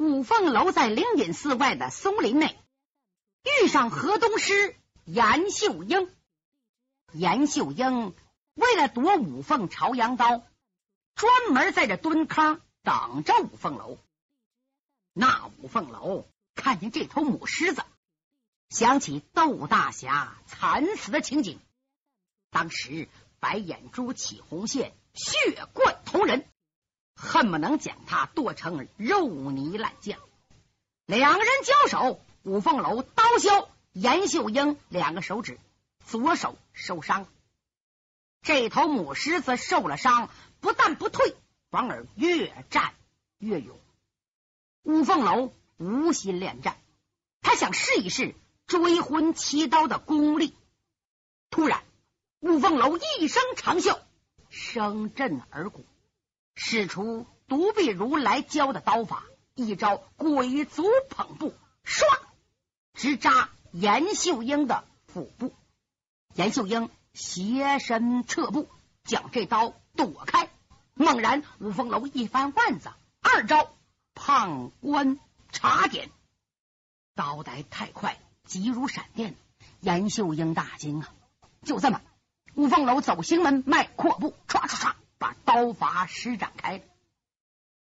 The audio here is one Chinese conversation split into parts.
五凤楼在灵隐寺外的松林内，遇上河东狮严秀英。严秀英为了夺五凤朝阳刀，专门在这蹲坑等着五凤楼。那五凤楼看见这头母狮子，想起窦大侠惨死的情景，当时白眼珠起红线，血贯瞳仁。恨不能将他剁成肉泥烂酱。两个人交手，五凤楼刀削严秀英两个手指，左手受伤。这头母狮子受了伤，不但不退，反而越战越勇。五凤楼无心恋战，他想试一试追魂七刀的功力。突然，五凤楼一声长啸，声震耳鼓。使出独臂如来教的刀法，一招鬼足捧步，唰，直扎严秀英的腹部。严秀英斜身撤步，将这刀躲开。猛然，五凤楼一翻腕子，二招判官查点，刀来太快，急如闪电。严秀英大惊啊！就这么，五凤楼走行门迈阔步，唰唰唰。把刀法施展开，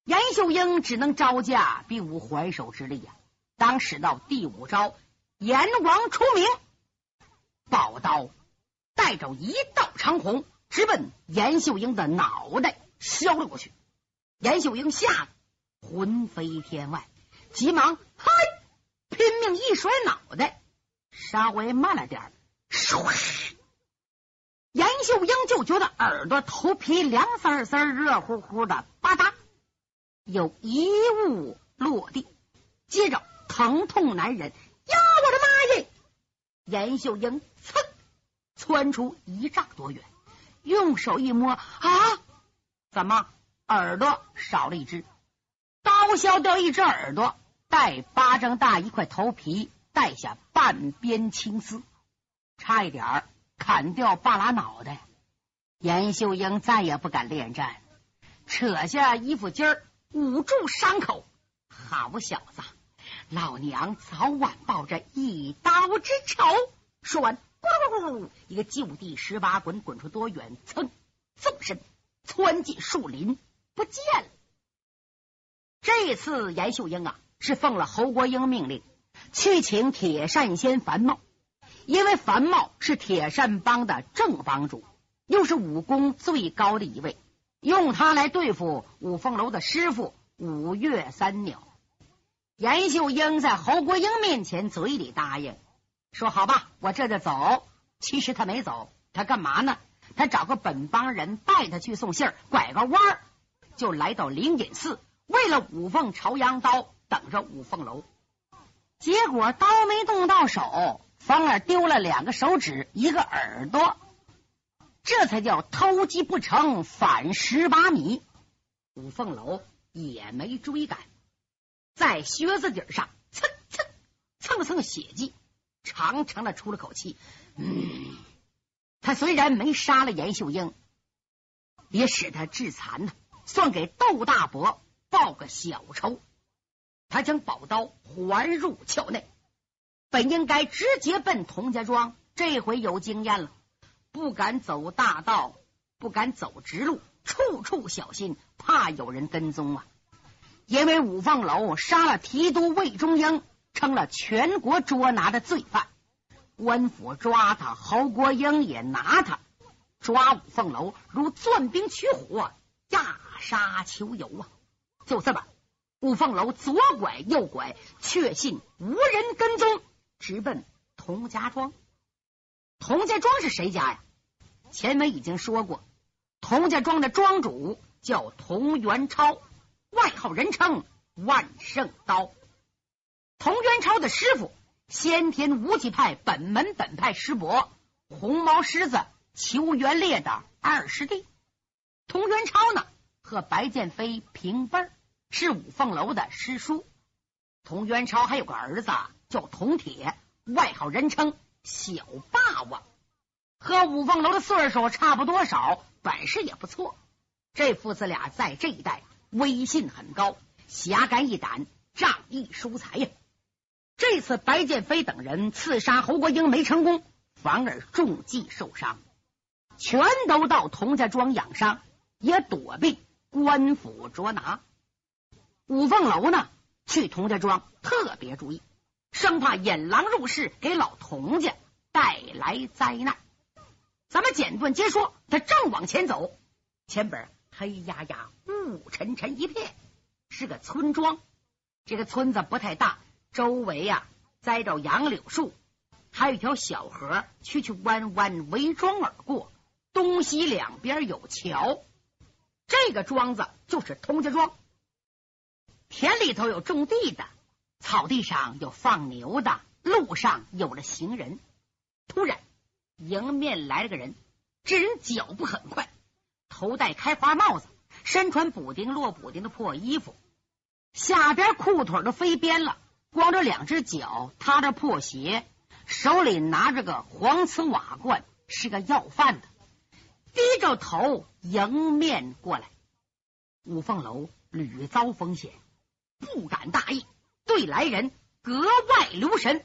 严秀英只能招架，并无还手之力呀。当使到第五招，阎王出名，宝刀带着一道长虹，直奔严秀英的脑袋削了过去。严秀英吓得魂飞天外，急忙嗨，拼命一甩脑袋，稍微慢了点唰。秀英就觉得耳朵、头皮凉丝丝、热乎乎的，吧嗒，有一物落地，接着疼痛难忍，呀，我的妈耶！严秀英噌窜出一丈多远，用手一摸，啊，怎么耳朵少了一只？刀削掉一只耳朵，带巴掌大一块头皮，带下半边青丝，差一点儿。砍掉半拉脑袋，严秀英再也不敢恋战，扯下衣服襟儿捂住伤口。好小子，老娘早晚报这一刀之仇！说完，咕噜咕噜，一个就地十八滚，滚出多远？噌，纵身窜进树林，不见了。这次严秀英啊，是奉了侯国英命令，去请铁扇仙樊茂。因为樊茂是铁扇帮的正帮主，又是武功最高的一位，用他来对付五凤楼的师傅五岳三鸟。严秀英在侯国英面前嘴里答应说：“好吧，我这就走。”其实他没走，他干嘛呢？他找个本帮人带他去送信儿，拐个弯儿就来到灵隐寺，为了五凤朝阳刀，等着五凤楼。结果刀没动到手。反而丢了两个手指，一个耳朵，这才叫偷鸡不成反蚀把米。五凤楼也没追赶，在靴子底上蹭蹭蹭蹭血迹，长长的出了口气。嗯，他虽然没杀了严秀英，也使他致残呢，算给窦大伯报个小仇。他将宝刀还入鞘内。本应该直接奔童家庄，这回有经验了，不敢走大道，不敢走直路，处处小心，怕有人跟踪啊！因为五凤楼杀了提督魏忠英，成了全国捉拿的罪犯，官府抓他，侯国英也拿他，抓五凤楼如钻冰取火，压沙求油啊！就这么，五凤楼左拐右拐，确信无人跟踪。直奔童家庄。童家庄是谁家呀？前文已经说过，童家庄的庄主叫童元超，外号人称万圣刀。童元超的师傅，先天无极派本门本派师伯红毛狮子裘元烈的二师弟。童元超呢，和白剑飞平辈，是五凤楼的师叔。童元超还有个儿子。叫铜铁，外号人称小霸王，和五凤楼的岁数差不多少，本事也不错。这父子俩在这一带威信很高，侠肝义胆，仗义疏财呀。这次白剑飞等人刺杀侯国英没成功，反而中计受伤，全都到童家庄养伤，也躲避官府捉拿。五凤楼呢，去童家庄特别注意，生怕引狼入室，给老童家带来灾难。咱们简短接说，他正往前走，前边黑压压、雾沉沉一片，是个村庄。这个村子不太大。周围呀，栽着杨柳树，还有一条小河，曲曲弯弯围庄而过，东西两边有桥。这个庄子就是童家庄。田里头有种地的，草地上有放牛的，路上有了行人。突然，迎面来了个人，这人脚步很快，头戴开花帽子，身穿补丁落补丁的破衣服，下边裤腿都飞边了。光着两只脚，踏着破鞋，手里拿着个黄瓷瓦罐，是个要饭的，低着头迎面过来。五凤楼屡遭风险，不敢大意，对来人格外留神。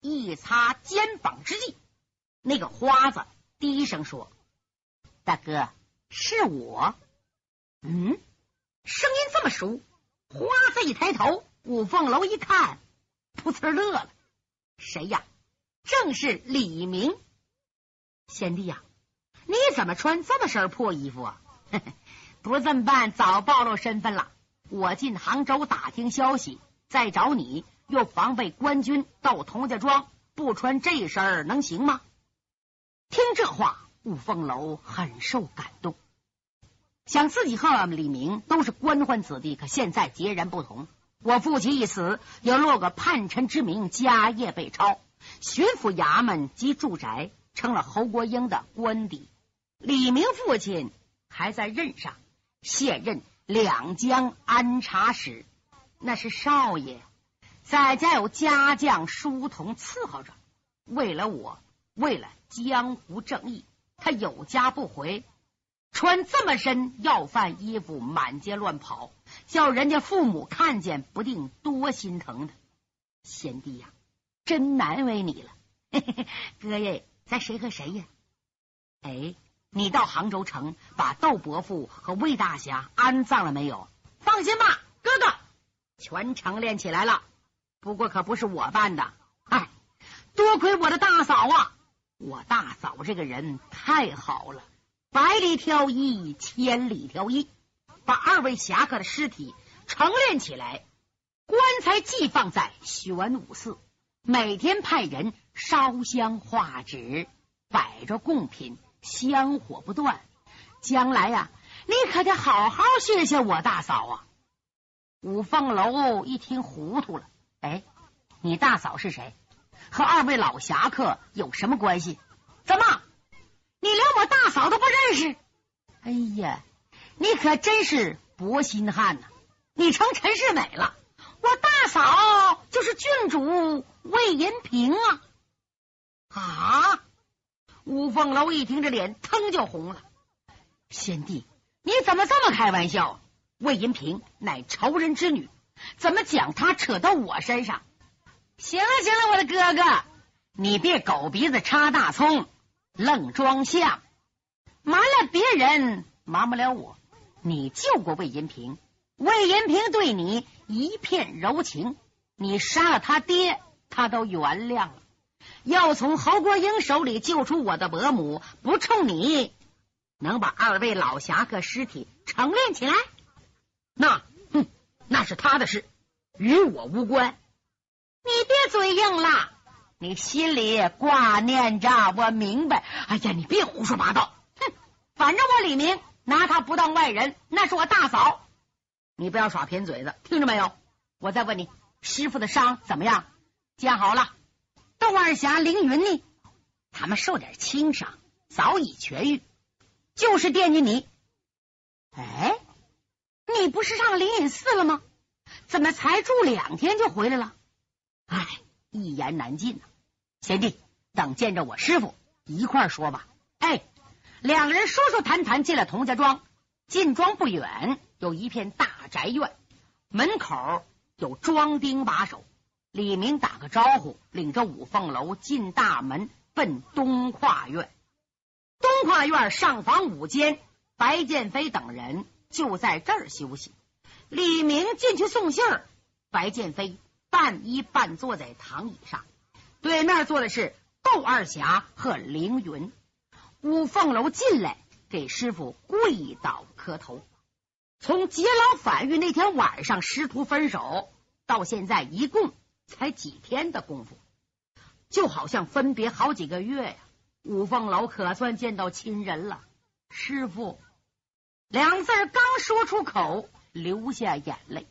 一擦肩膀之际，那个花子低声说：“大哥，是我。”嗯，声音这么熟。花子一抬头。五凤楼一看，噗呲乐了。谁呀？正是李明。贤弟呀，你怎么穿这么身破衣服啊？不这么办，早暴露身份了。我进杭州打听消息，再找你，又防备官军到童家庄，不穿这身能行吗？听这话，五凤楼很受感动，想自己和李明都是官宦子弟，可现在截然不同。我父亲一死，又落个叛臣之名，家业被抄，巡抚衙门及住宅成了侯国英的官邸。李明父亲还在任上，现任两江安察使，那是少爷。在家有家将书童伺候着。为了我，为了江湖正义，他有家不回。穿这么身要饭衣服，满街乱跑，叫人家父母看见，不定多心疼他。贤弟呀，真难为你了。嘿嘿哥耶，咱谁和谁呀？哎，你到杭州城把窦伯父和魏大侠安葬了没有？放心吧，全程练起来了。不过可不是我办的。哎，多亏我的大嫂啊！我大嫂这个人太好了。百里挑一，千里挑一，把二位侠客的尸体成练起来，棺材寄放在玄武寺，每天派人烧香画纸，摆着贡品，香火不断。将来呀，你可得好好谢谢我大嫂啊！五凤楼一听糊涂了，哎，你大嫂是谁？和二位老侠客有什么关系？怎么？你连我大嫂都不认识？哎呀，你可真是薄心汉呐！你成陈世美了，我大嫂就是郡主魏银平啊！啊！五凤楼一听，这脸腾就红了。贤弟，你怎么这么开玩笑？魏银平乃仇人之女，怎么将她扯到我身上？行了行了，我的哥哥，你别狗鼻子插大葱。愣装像，瞒了别人，瞒不了我。你救过魏银平，魏银平对你一片柔情，你杀了他爹，他都原谅了。要从侯国英手里救出我的伯母，不冲你，能把二位老侠客尸体成殓起来？那，哼，那是他的事，与我无关。你别嘴硬了。你心里挂念着，我明白。哎呀，你别胡说八道！哼，反正我李明拿他不当外人，那是我大嫂。你不要耍贫嘴子，听着没有？我再问你，师傅的伤怎么样？见好了。窦二侠、凌云呢？他们受点轻伤，早已痊愈，就是惦记你。哎，你不是上灵隐寺了吗？怎么才住两天就回来了？哎，一言难尽呐。贤弟，等见着我师傅一块说吧。哎，两个人说说谈谈进了童家庄。进庄不远有一片大宅院，门口有庄丁把守。李明打个招呼，领着五凤楼进大门，奔东跨院。东跨院上房五间，白剑飞等人就在这儿休息。李明进去送信儿，白剑飞半依半坐在躺椅上，对面坐的是窦二侠和凌云。五凤楼进来，给师傅跪倒磕头。从劫牢反狱那天晚上师徒分手到现在，一共。才几天的功夫，就好像分别好几个月呀！五凤楼可算见到亲人了，师傅两字刚说出口，流下眼泪。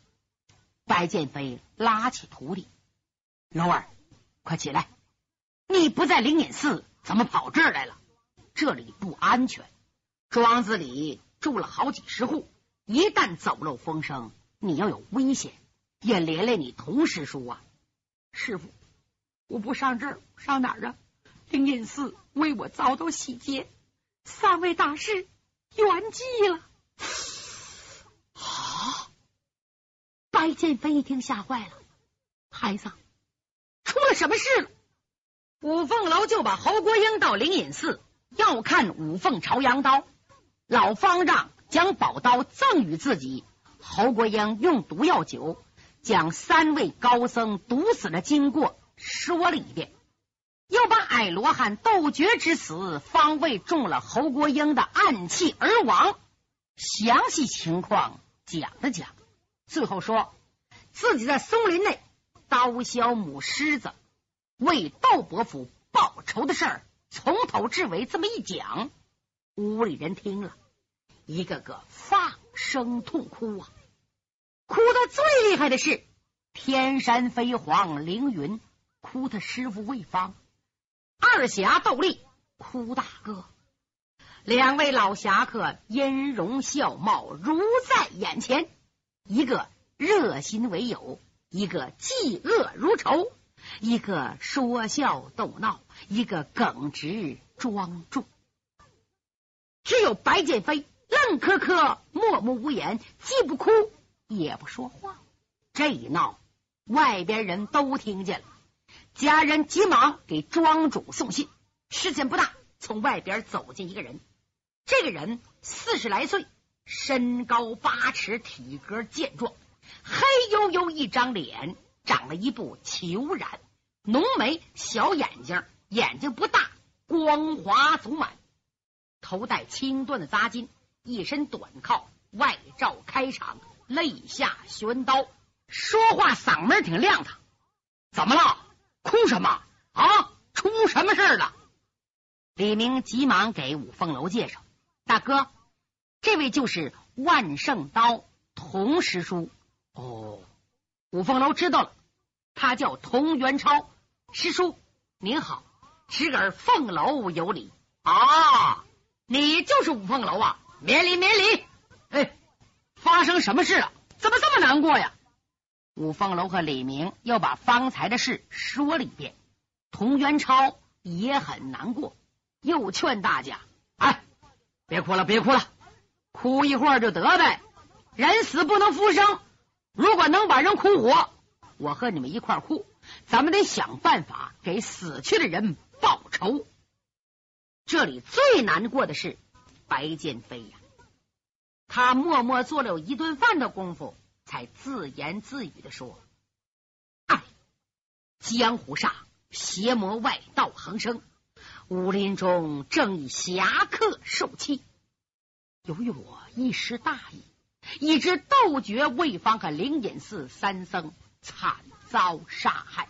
白剑飞拉起徒弟：“龙儿，快起来！你不在灵隐寺，怎么跑这儿来了？这里不安全，庄子里住了好几十户，一旦走漏风声，你要有危险，也连累你童师叔啊！”师傅，我不上这儿，上哪儿啊？灵隐寺为我遭到洗劫，三位大师圆寂了。白剑飞一听吓坏了，孩子，出了什么事了？五凤楼就把侯国英到灵隐寺要看五凤朝阳刀，老方丈将宝刀赠与自己，侯国英用毒药酒。将三位高僧毒死的经过说了一遍，又把矮罗汉斗绝之死方位中了侯国英的暗器而亡，详细情况讲了讲，最后说自己在松林内刀削母狮子，为窦伯府报仇的事儿，从头至尾这么一讲，屋里人听了一个个放声痛哭啊。哭的最厉害的是天山飞黄凌云，哭他师傅魏方；二侠窦立哭大哥。两位老侠客音容笑貌如在眼前，一个热心为友，一个嫉恶如仇，一个说笑逗闹，一个耿直庄重。只有白剑飞愣磕磕，默默无言，既不哭。也不说话，这一闹，外边人都听见了。家人急忙给庄主送信。时间不大，从外边走进一个人。这个人四十来岁，身高八尺，体格健壮，黑黝黝一张脸，长了一部虬髯，浓眉小眼睛，眼睛不大，光滑足满，头戴青缎的扎巾，一身短靠，外罩开场。肋下悬刀，说话嗓门挺亮堂。怎么了？哭什么啊？出什么事了？李明急忙给五凤楼介绍：“大哥，这位就是万圣刀童师叔。”哦，五凤楼知道了，他叫童元超师叔。您好，侄儿凤楼有礼啊！你就是五凤楼啊？免礼，免礼。哎。发生什么事了？怎么这么难过呀？五凤楼和李明又把方才的事说了一遍。童元超也很难过，又劝大家：“哎，别哭了，别哭了，哭一会儿就得呗。人死不能复生，如果能把人哭活，我和你们一块哭。咱们得想办法给死去的人报仇。这里最难过的是白剑飞呀。”他默默做了一顿饭的功夫，才自言自语的说：“哎，江湖上邪魔外道横生，武林中正以侠客受气。由于我一时大意，以致斗绝魏方和灵隐寺三僧惨遭杀害。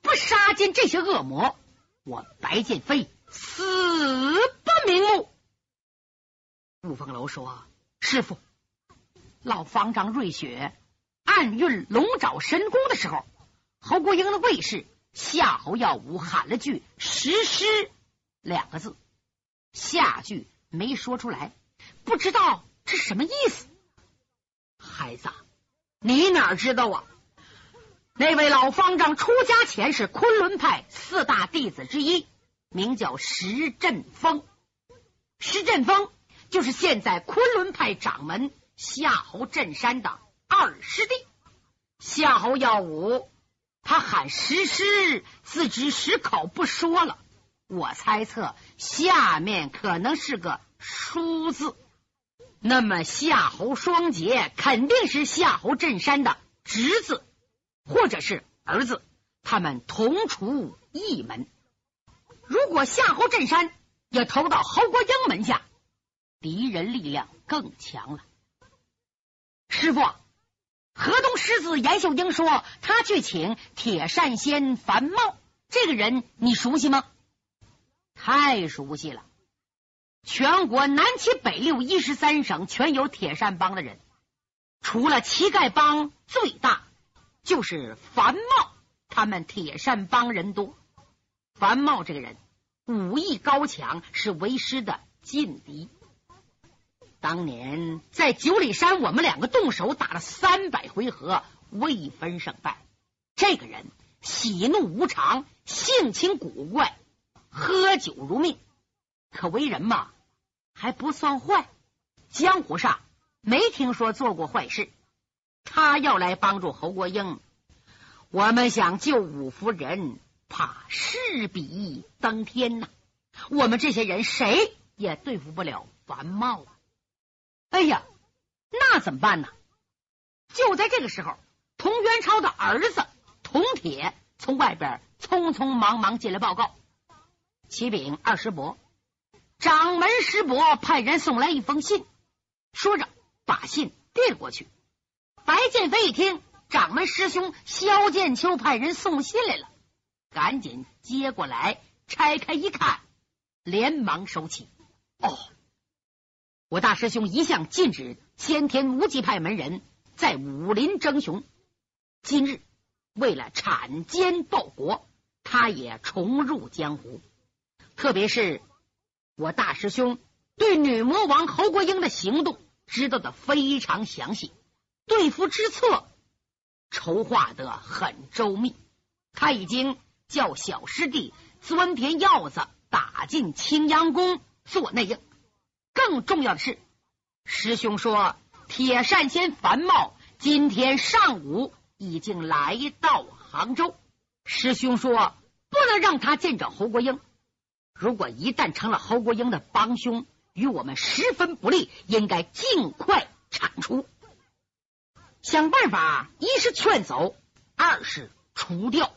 不杀尽这些恶魔，我白剑飞死不瞑目。”五凤楼说。师傅，老方丈瑞雪暗运龙爪神功的时候，侯国英的卫士夏侯耀武喊了句“石狮”两个字，下句没说出来，不知道这什么意思。孩子，你哪知道啊？那位老方丈出家前是昆仑派四大弟子之一，名叫石振峰。石振峰。就是现在昆仑派掌门夏侯振山的二师弟，夏侯耀武他喊石狮，自知石口不说了。我猜测下面可能是个书字，那么夏侯双杰肯定是夏侯振山的侄子或者是儿子，他们同出一门。如果夏侯振山也投到侯国英门下，敌人力量更强了。师傅，河东狮子严秀英说他去请铁扇仙樊茂，这个人你熟悉吗？太熟悉了，全国南七北六一十三省全有铁扇帮的人，除了乞丐帮最大，就是樊茂他们铁扇帮人多。樊茂这个人武艺高强，是为师的劲敌。当年在九里山，我们两个动手打了三百回合，未分胜败。这个人喜怒无常，性情古怪，喝酒如命。可为人嘛，还不算坏。江湖上没听说做过坏事。他要来帮助侯国英，我们想救五夫人，怕势比登天呐。我们这些人谁也对付不了樊茂啊。哎呀，那怎么办呢？就在这个时候，童元超的儿子童铁从外边匆匆忙忙进来报告：启禀二师伯，掌门师伯派人送来一封信。说着，把信递了过去。白剑飞一听，掌门师兄萧剑秋派人送信来了，赶紧接过来，拆开一看，连忙收起。哦。我大师兄一向禁止先天无极派门人在武林争雄，今日为了铲奸报国，他也重入江湖。特别是我大师兄对女魔王侯国英的行动知道的非常详细，对付之策筹划的很周密。他已经叫小师弟钻田鹞子打进青阳宫做内应。更重要的是，师兄说铁扇仙樊茂今天上午已经来到杭州。师兄说不能让他见着侯国英，如果一旦成了侯国英的帮凶，与我们十分不利，应该尽快铲除，想办法，一是劝走，二是除掉。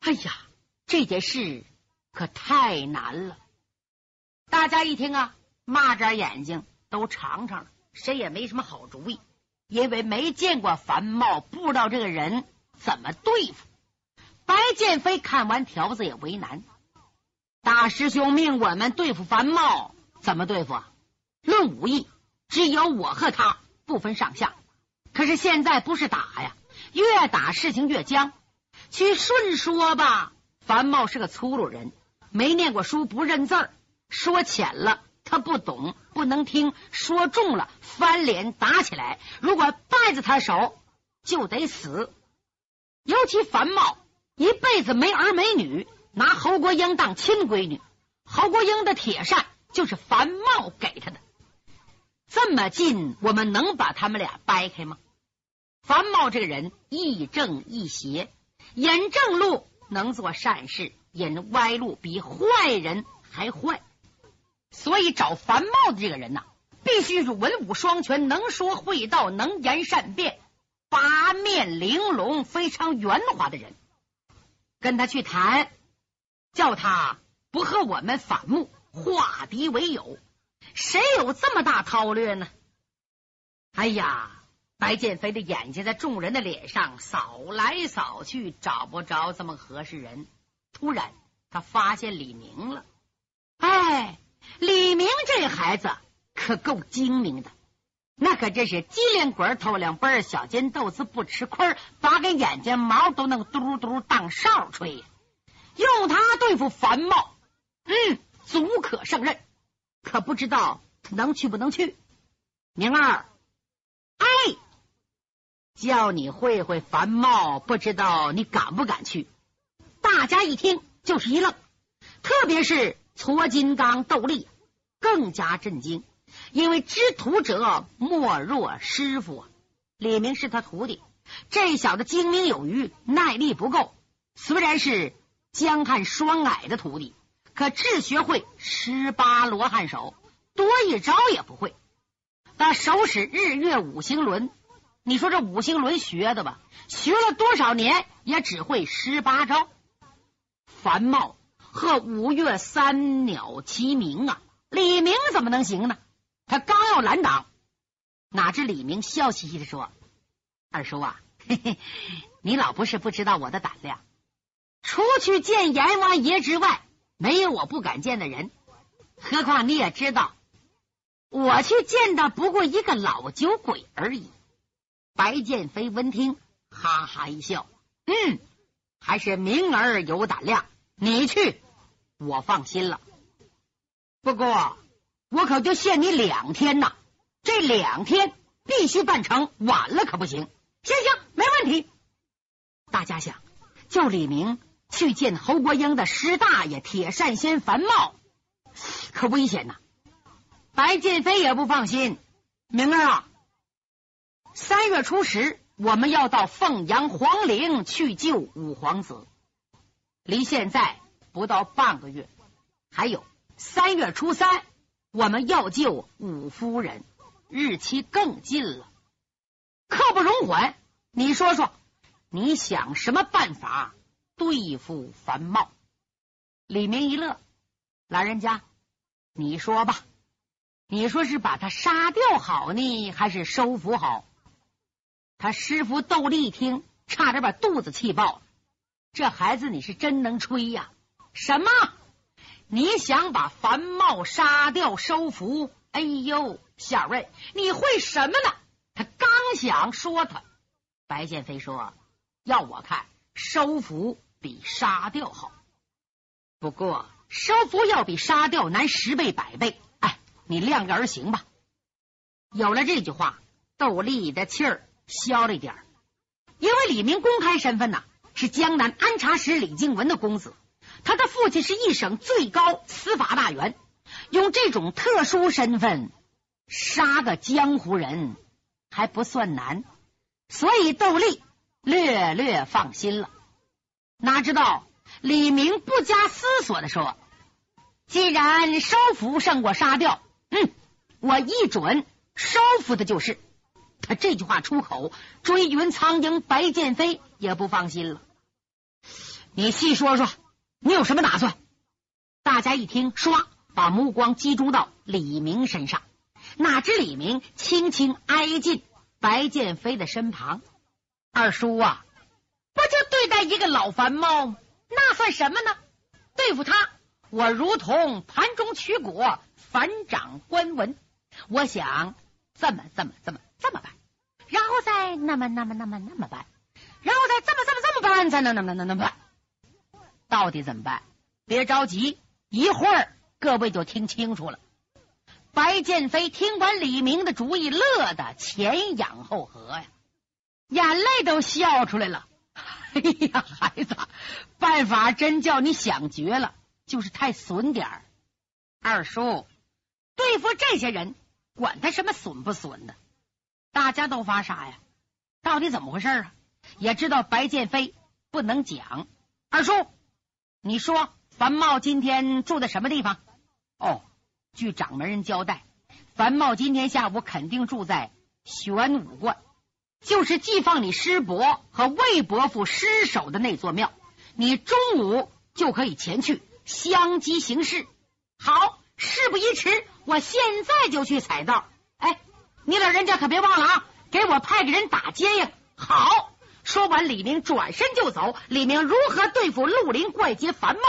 哎呀，这件事可太难了。大家一听啊，蚂蚱眼睛都长长了，谁也没什么好主意，因为没见过樊茂，不知道这个人怎么对付。白剑飞看完条子也为难，大师兄命我们对付樊茂，怎么对付？论武艺，只有我和他不分上下。可是现在不是打呀，越打事情越僵。去顺说吧，樊茂是个粗鲁人，没念过书，不认字儿。说浅了，他不懂，不能听；说重了，翻脸打起来。如果败在他手，就得死。尤其樊茂一辈子没儿没女，拿侯国英当亲闺女。侯国英的铁扇就是樊茂给他的。这么近，我们能把他们俩掰开吗？樊茂这个人亦正亦邪，引正路能做善事，引歪路比坏人还坏。所以找樊茂的这个人呐，必须是文武双全、能说会道、能言善辩、八面玲珑、非常圆滑的人。跟他去谈，叫他不和我们反目，化敌为友。谁有这么大韬略呢？哎呀，白剑飞的眼睛在众人的脸上扫来扫去，找不着这么合适人。突然，他发现李明了。哎。李明这孩子可够精明的，那可真是机灵鬼偷两本小金豆子不吃亏，八根眼睛毛都能嘟嘟当哨吹。用他对付樊茂，嗯，足可胜任。可不知道能去不能去。明儿，哎，叫你会会樊茂，不知道你敢不敢去？大家一听就是一愣，特别是。搓金刚斗力更加震惊，因为知徒者莫若师傅。李明是他徒弟，这小子精明有余，耐力不够。虽然是江汉双矮的徒弟，可只学会十八罗汉手，多一招也不会。他手使日月五星轮，你说这五星轮学的吧？学了多少年，也只会十八招。樊茂和五岳三鸟齐鸣啊，李明怎么能行呢？他刚要拦挡，哪知李明笑嘻嘻的说：“二叔啊，嘿嘿，你老不是不知道我的胆量。除去见阎王爷之外，没有我不敢见的人。何况你也知道，我去见的不过一个老酒鬼而已。”白剑飞闻听，哈哈一笑：“嗯，还是明儿有胆量。你去，我放心了。不过……”我可就限你两天呐，这两天必须办成，晚了可不行。行行，没问题。大家想，叫李明去见侯国英的师大爷铁扇仙樊茂，可危险呐。白剑飞也不放心。明儿啊，三月初十，我们要到凤阳皇陵去救五皇子，离现在不到半个月。还有三月初三。我们要救五夫人，日期更近了，刻不容缓。你说说，你想什么办法对付樊茂？李明一乐，老人家，你说吧。你说是把他杀掉好呢，还是收服好？他师傅窦立一听，差点把肚子气爆。这孩子你是真能吹呀！什么？你想把樊茂杀掉收服？哎呦，小瑞，你会什么呢？他刚想说他，白剑飞说：“要我看，收服比杀掉好。不过收服要比杀掉难十倍百倍。哎，你量力而行吧。”有了这句话，窦丽的气儿消了一点因为李明公开身份呐，是江南安察使李静文的公子。他的父亲是一省最高司法大员，用这种特殊身份杀个江湖人还不算难，所以窦立略略放心了。哪知道李明不加思索的说：“既然收服胜过杀掉，嗯，我一准收服的就是。”他这句话出口，追云苍鹰白剑飞也不放心了。你细说说。你有什么打算？大家一听，唰，把目光集中到李明身上。哪知李明轻轻挨近白剑飞的身旁。二叔啊，对待一个老繁猫，那算什么呢？对付他，我如同盘中取果，反掌观文。我想这么这么这么这么办，然后再那么那么那么那么办，然后再这么这么这么办，再那那那那那办。到底怎么办？别着急，一会儿各位就听清楚了。白剑飞听完李明的主意，乐得前仰后合呀，眼泪都笑出来了。哎呀，孩子，办法真叫你想绝了，就是太损点儿。二叔，对付这些人，管他什么损不损的，大家都发傻呀。到底怎么回事啊？也知道白剑飞不能讲。二叔。你说樊茂今天住在什么地方？哦，据掌门人交代，樊茂今天下午肯定住在玄武观，就是寄放你师伯和魏伯父尸首的那座庙。你中午就可以前去相机行事。好，事不宜迟，我现在就去采道。哎，你老人家可别忘了啊，给我派个人打接应。好。说完，李明转身就走。李明如何对付绿林怪杰樊茂？